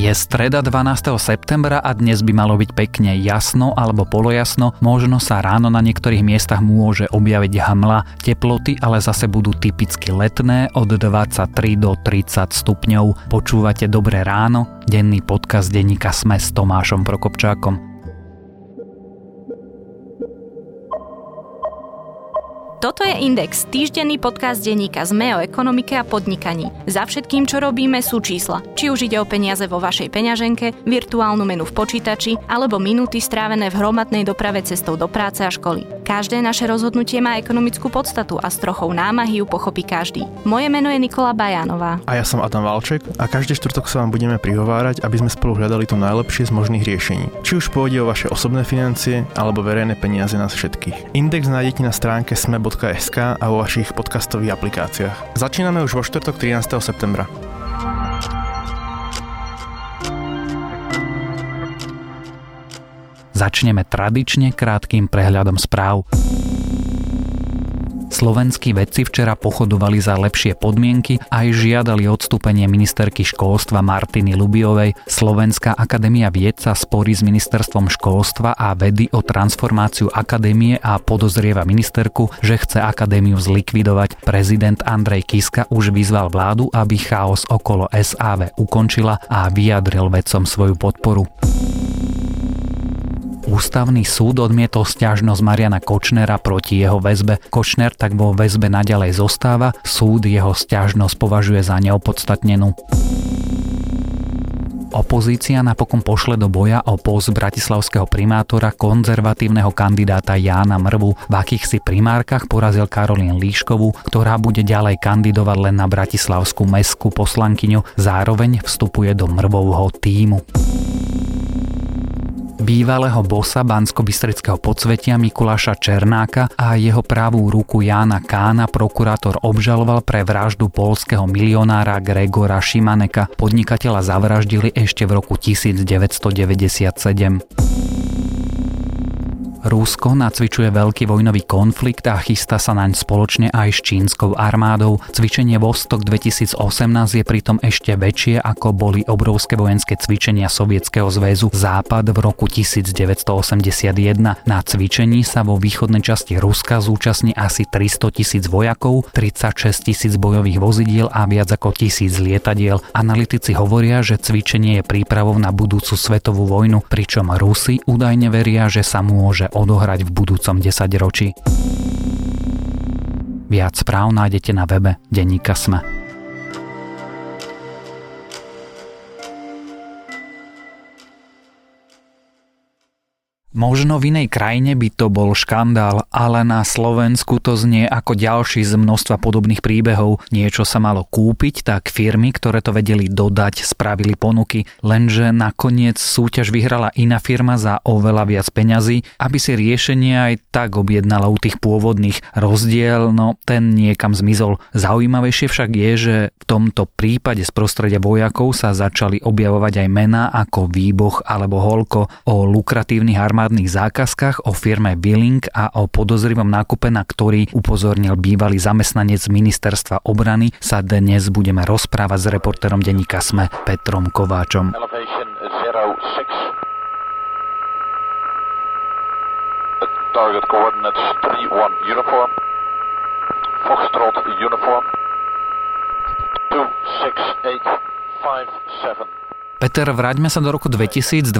Je streda 12. septembra a dnes by malo byť pekne jasno alebo polojasno, možno sa ráno na niektorých miestach môže objaviť hmla, teploty ale zase budú typicky letné od 23 do 30 stupňov. Počúvate Dobré ráno, denný podcast denníka Sme s Tomášom Prokopčákom. Toto je Index, týždenný podcast denníka ZME o ekonomike a podnikaní. Za všetkým, čo robíme, sú čísla. Či už ide o peniaze vo vašej peňaženke, virtuálnu menu v počítači, alebo minúty strávené v hromadnej doprave cestou do práce a školy. Každé naše rozhodnutie má ekonomickú podstatu a s trochou námahy ju pochopí každý. Moje meno je Nikola Bajánová. A ja som Adam Valček a každý štvrtok sa vám budeme prihovárať, aby sme spolu hľadali to najlepšie z možných riešení. Či už pôjde o vaše osobné financie alebo verejné peniaze nás všetkých. Index nájdete na stránke sme Podcast.sk a vo vašich podcastových aplikáciách. Začíname už vo štvrtok 13. septembra. Začneme tradične krátkým prehľadom správ. Slovenskí vedci včera pochodovali za lepšie podmienky a aj žiadali odstúpenie ministerky školstva Martiny Lubiovej. Slovenská akadémia vied sa sporí s ministerstvom školstva a vedy o transformáciu akadémie a podozrieva ministerku, že chce akadémiu zlikvidovať. Prezident Andrej Kiska už vyzval vládu, aby chaos okolo SAV ukončila a vyjadril vedcom svoju podporu. Ústavný súd odmietol stiažnosť Mariana Kočnera proti jeho väzbe. Kočner tak vo väzbe naďalej zostáva, súd jeho stiažnosť považuje za neopodstatnenú. Opozícia napokon pošle do boja o post bratislavského primátora konzervatívneho kandidáta Jána Mrvu. V akýchsi primárkach porazil Karolín Líškovu, ktorá bude ďalej kandidovať len na bratislavskú mestskú poslankyňu, zároveň vstupuje do Mrvovho týmu bývalého bosa bansko podsvetia Mikuláša Černáka a jeho pravú ruku Jána Kána prokurátor obžaloval pre vraždu polského milionára Gregora Šimaneka. Podnikateľa zavraždili ešte v roku 1997. Rusko nacvičuje veľký vojnový konflikt a chystá sa naň spoločne aj s čínskou armádou. Cvičenie Vostok 2018 je pritom ešte väčšie ako boli obrovské vojenské cvičenia Sovietskeho zväzu Západ v roku 1981. Na cvičení sa vo východnej časti Ruska zúčastní asi 300 tisíc vojakov, 36 tisíc bojových vozidiel a viac ako tisíc lietadiel. Analytici hovoria, že cvičenie je prípravou na budúcu svetovú vojnu, pričom Rusi údajne veria, že sa môže odohrať v budúcom desaťročí. Viac správ nájdete na webe Denníka Sme. Možno v inej krajine by to bol škandál, ale na Slovensku to znie ako ďalší z množstva podobných príbehov. Niečo sa malo kúpiť, tak firmy, ktoré to vedeli dodať, spravili ponuky, lenže nakoniec súťaž vyhrala iná firma za oveľa viac peňazí, aby si riešenie aj tak objednala u tých pôvodných. Rozdiel, no ten niekam zmizol. Zaujímavejšie však je, že v tomto prípade z prostredia vojakov sa začali objavovať aj mená ako Výboch alebo Holko o lukratívnych armádnych armádnych zákazkách, o firme Billing a o podozrivom nákupe, na ktorý upozornil bývalý zamestnanec ministerstva obrany, sa dnes budeme rozprávať s reportérom denníka SME Petrom Kováčom. Target coordinates 3-1 uniform. Foxtrot uniform. 2, 6, 8, 5, 7. Peter, vráťme sa do roku 2012.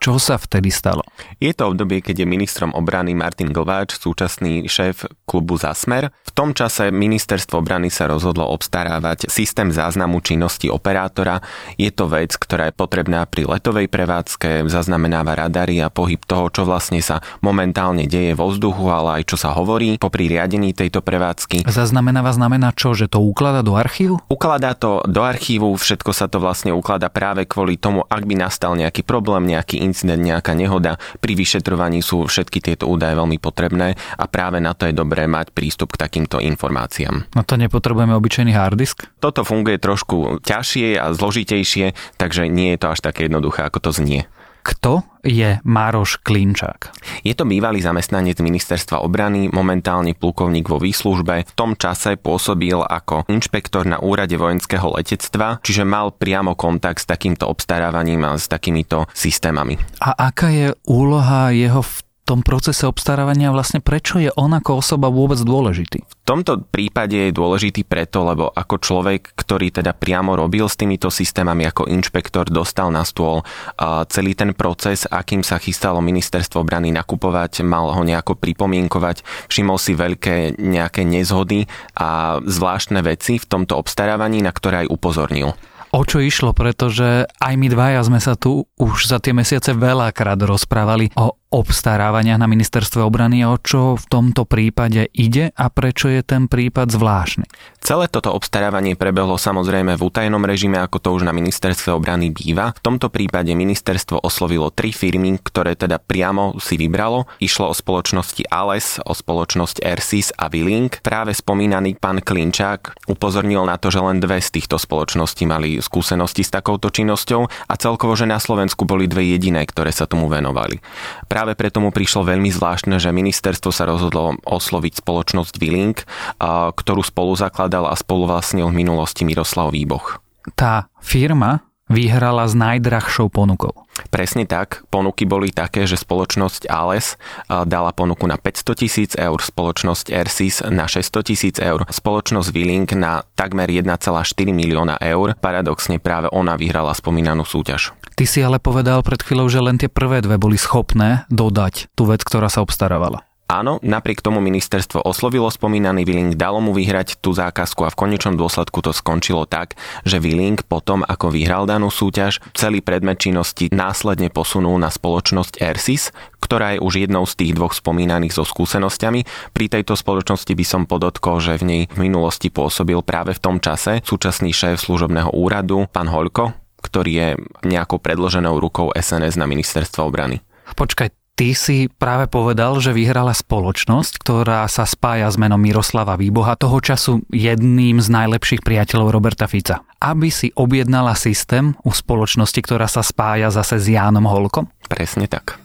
Čo sa vtedy stalo? Je to obdobie, keď je ministrom obrany Martin Glváč, súčasný šéf klubu Zasmer. V tom čase ministerstvo obrany sa rozhodlo obstarávať systém záznamu činnosti operátora. Je to vec, ktorá je potrebná pri letovej prevádzke, zaznamenáva radary a pohyb toho, čo vlastne sa momentálne deje vo vzduchu, ale aj čo sa hovorí popri riadení tejto prevádzky. Zaznamenáva znamená čo, že to ukladá do archívu? Ukladá to do archívu, všetko sa to vlastne ukladá práve práve kvôli tomu, ak by nastal nejaký problém, nejaký incident, nejaká nehoda, pri vyšetrovaní sú všetky tieto údaje veľmi potrebné a práve na to je dobré mať prístup k takýmto informáciám. No to nepotrebujeme obyčajný hard disk? Toto funguje trošku ťažšie a zložitejšie, takže nie je to až také jednoduché, ako to znie. Kto je Mároš Klinčák? Je to bývalý zamestnanec ministerstva obrany, momentálne plukovník vo výslužbe. V tom čase pôsobil ako inšpektor na úrade vojenského letectva, čiže mal priamo kontakt s takýmto obstarávaním a s takýmito systémami. A aká je úloha jeho v tom procese obstarávania vlastne prečo je on ako osoba vôbec dôležitý? V tomto prípade je dôležitý preto, lebo ako človek, ktorý teda priamo robil s týmito systémami ako inšpektor, dostal na stôl celý ten proces, akým sa chystalo ministerstvo obrany nakupovať, mal ho nejako pripomienkovať, všimol si veľké nejaké nezhody a zvláštne veci v tomto obstarávaní, na ktoré aj upozornil o čo išlo, pretože aj my dvaja sme sa tu už za tie mesiace veľakrát rozprávali o obstarávania na ministerstve obrany, o čo v tomto prípade ide a prečo je ten prípad zvláštny. Celé toto obstarávanie prebehlo samozrejme v utajenom režime, ako to už na ministerstve obrany býva. V tomto prípade ministerstvo oslovilo tri firmy, ktoré teda priamo si vybralo. Išlo o spoločnosti Ales, o spoločnosť Ersis a Willink. Práve spomínaný pán Klinčák upozornil na to, že len dve z týchto spoločností mali skúsenosti s takouto činnosťou a celkovo, že na Slovensku boli dve jediné, ktoré sa tomu venovali. Práve práve preto mu prišlo veľmi zvláštne, že ministerstvo sa rozhodlo osloviť spoločnosť Willink, ktorú spolu zakladal a spolu vlastnil v minulosti Miroslav Výboch. Tá firma vyhrala s najdrahšou ponukou. Presne tak. Ponuky boli také, že spoločnosť ALES dala ponuku na 500 tisíc eur, spoločnosť Ersis na 600 tisíc eur, spoločnosť Willink na takmer 1,4 milióna eur. Paradoxne práve ona vyhrala spomínanú súťaž. Ty si ale povedal pred chvíľou, že len tie prvé dve boli schopné dodať tú vec, ktorá sa obstarávala. Áno, napriek tomu ministerstvo oslovilo spomínaný Willing, dalo mu vyhrať tú zákazku a v konečnom dôsledku to skončilo tak, že Willing potom, ako vyhral danú súťaž, celý predmet činnosti následne posunul na spoločnosť Ersis, ktorá je už jednou z tých dvoch spomínaných so skúsenosťami. Pri tejto spoločnosti by som podotkol, že v nej v minulosti pôsobil práve v tom čase súčasný šéf služobného úradu, pán Hoľko, ktorý je nejakou predloženou rukou SNS na ministerstvo obrany. Počkaj, Ty si práve povedal, že vyhrala spoločnosť, ktorá sa spája s menom Miroslava Výboha, toho času jedným z najlepších priateľov Roberta Fica. Aby si objednala systém u spoločnosti, ktorá sa spája zase s Jánom Holkom? Presne tak.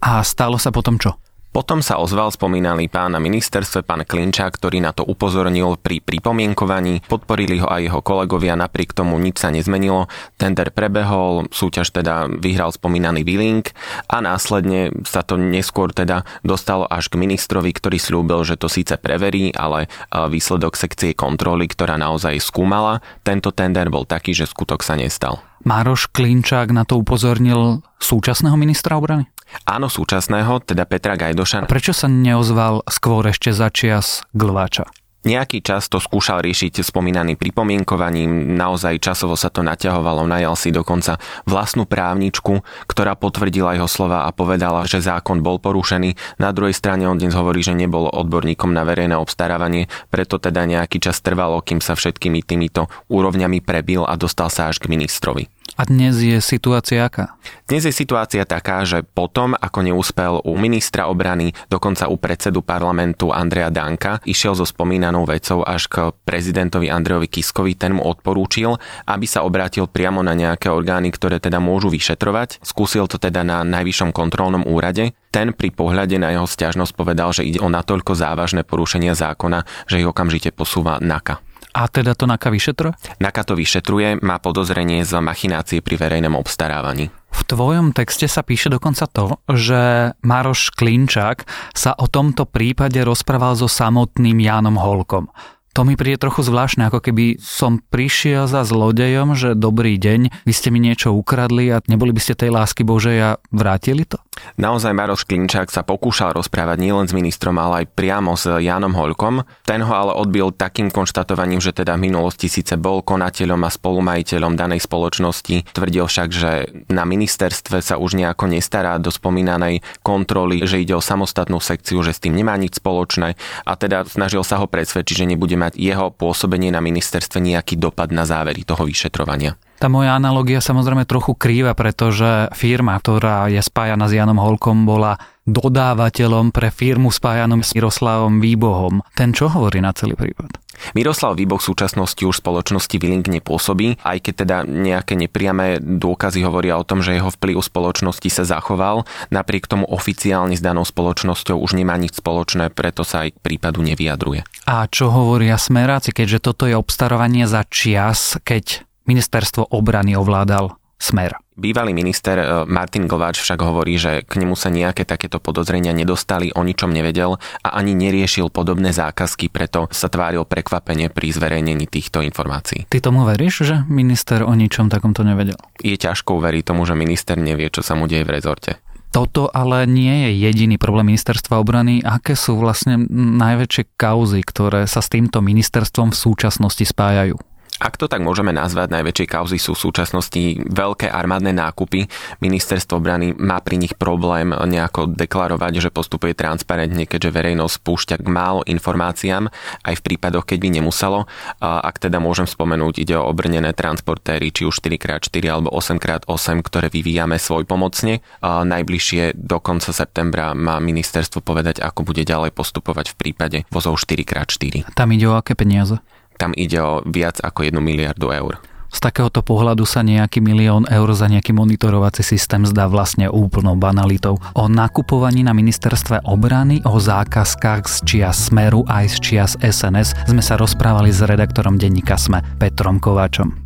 A stalo sa potom čo? Potom sa ozval spomínaný pán na ministerstve, pán Klinča, ktorý na to upozornil pri pripomienkovaní. Podporili ho aj jeho kolegovia, napriek tomu nič sa nezmenilo. Tender prebehol, súťaž teda vyhral spomínaný Willink a následne sa to neskôr teda dostalo až k ministrovi, ktorý slúbil, že to síce preverí, ale výsledok sekcie kontroly, ktorá naozaj skúmala, tento tender bol taký, že skutok sa nestal. Mároš Klinčák na to upozornil súčasného ministra obrany? Áno, súčasného, teda Petra Gajdoša. A prečo sa neozval skôr ešte začias Glváča? Nejaký čas to skúšal riešiť spomínaný pripomienkovaním, naozaj časovo sa to naťahovalo, najal si dokonca vlastnú právničku, ktorá potvrdila jeho slova a povedala, že zákon bol porušený. Na druhej strane on dnes hovorí, že nebol odborníkom na verejné obstarávanie, preto teda nejaký čas trvalo, kým sa všetkými týmito úrovňami prebil a dostal sa až k ministrovi. A dnes je situácia aká? Dnes je situácia taká, že potom, ako neúspel u ministra obrany, dokonca u predsedu parlamentu Andreja Danka, išiel so spomínanou vecou až k prezidentovi Andrejovi Kiskovi, ten mu odporúčil, aby sa obrátil priamo na nejaké orgány, ktoré teda môžu vyšetrovať. Skúsil to teda na najvyššom kontrolnom úrade. Ten pri pohľade na jeho stiažnosť povedal, že ide o natoľko závažné porušenia zákona, že ich okamžite posúva NAKA. A teda to NAKA vyšetruje? NAKA to vyšetruje, má podozrenie z machinácie pri verejnom obstarávaní. V tvojom texte sa píše dokonca to, že Maroš Klinčák sa o tomto prípade rozprával so samotným Jánom Holkom. To mi príde trochu zvláštne, ako keby som prišiel za zlodejom, že dobrý deň, vy ste mi niečo ukradli a neboli by ste tej lásky Božej a vrátili to? Naozaj Maroš Klinčák sa pokúšal rozprávať nielen s ministrom, ale aj priamo s Jánom Hoľkom. Ten ho ale odbil takým konštatovaním, že teda v minulosti síce bol konateľom a spolumajiteľom danej spoločnosti, tvrdil však, že na ministerstve sa už nejako nestará do spomínanej kontroly, že ide o samostatnú sekciu, že s tým nemá nič spoločné a teda snažil sa ho presvedčiť, že nebude mať jeho pôsobenie na ministerstve nejaký dopad na závery toho vyšetrovania. Tá moja analogia samozrejme trochu krýva, pretože firma, ktorá je spájana s Janom Holkom, bola dodávateľom pre firmu spájanú s Miroslavom Výbohom. Ten čo hovorí na celý prípad? Miroslav Výboh v súčasnosti už spoločnosti Willing nepôsobí, aj keď teda nejaké nepriame dôkazy hovoria o tom, že jeho vplyv spoločnosti sa zachoval. Napriek tomu oficiálne s danou spoločnosťou už nemá nič spoločné, preto sa aj k prípadu nevyjadruje. A čo hovoria smeráci, keďže toto je obstarovanie za čias, keď ministerstvo obrany ovládal smer? Bývalý minister e, Martin Glváč však hovorí, že k nemu sa nejaké takéto podozrenia nedostali, o ničom nevedel a ani neriešil podobné zákazky, preto sa tváril prekvapenie pri zverejnení týchto informácií. Ty tomu veríš, že minister o ničom takomto nevedel? Je ťažko uveriť tomu, že minister nevie, čo sa mu deje v rezorte. Toto ale nie je jediný problém ministerstva obrany. Aké sú vlastne najväčšie kauzy, ktoré sa s týmto ministerstvom v súčasnosti spájajú? Ak to tak môžeme nazvať, najväčšie kauzy sú v súčasnosti veľké armádne nákupy. Ministerstvo obrany má pri nich problém nejako deklarovať, že postupuje transparentne, keďže verejnosť spúšťa k málo informáciám, aj v prípadoch, keď by nemuselo. Ak teda môžem spomenúť, ide o obrnené transportéry, či už 4x4 alebo 8x8, ktoré vyvíjame svoj pomocne. Najbližšie do konca septembra má ministerstvo povedať, ako bude ďalej postupovať v prípade vozov 4x4. Tam ide o aké peniaze? Tam ide o viac ako 1 miliardu eur. Z takéhoto pohľadu sa nejaký milión eur za nejaký monitorovací systém zdá vlastne úplnou banalitou. O nakupovaní na ministerstve obrany, o zákazkách z čia Smeru aj z čias SNS sme sa rozprávali s redaktorom denníka Sme Petrom Kováčom.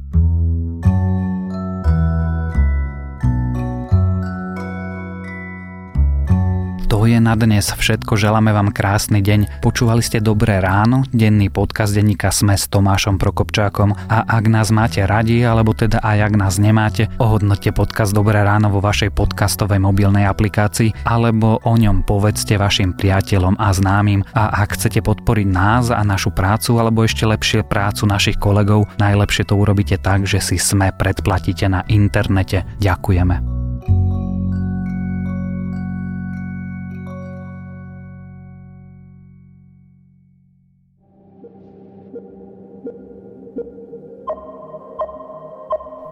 Je na dnes všetko, želáme vám krásny deň. Počúvali ste Dobré ráno, denný podcast denníka Sme s Tomášom Prokopčákom a ak nás máte radi, alebo teda aj ak nás nemáte, ohodnote podcast Dobré ráno vo vašej podcastovej mobilnej aplikácii alebo o ňom povedzte vašim priateľom a známym a ak chcete podporiť nás a našu prácu alebo ešte lepšie prácu našich kolegov, najlepšie to urobíte tak, že si Sme predplatíte na internete. Ďakujeme.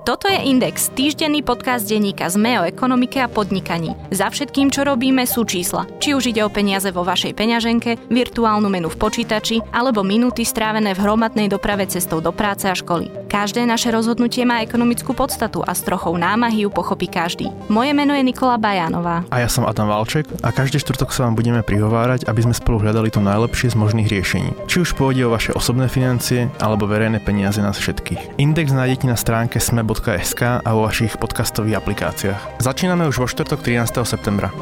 Toto je Index, týždenný podcast denníka ZME o ekonomike a podnikaní. Za všetkým, čo robíme, sú čísla. Či už ide o peniaze vo vašej peňaženke, virtuálnu menu v počítači alebo minúty strávené v hromadnej doprave cestou do práce a školy. Každé naše rozhodnutie má ekonomickú podstatu a s trochou námahy ju pochopí každý. Moje meno je Nikola Bajánová. A ja som Adam Valček a každý štvrtok sa vám budeme prihovárať, aby sme spolu hľadali to najlepšie z možných riešení. Či už pôjde o vaše osobné financie alebo verejné peniaze nás všetkých. Index nájdete na stránke sme.sk a vo vašich podcastových aplikáciách. Začíname už vo štvrtok 13. septembra.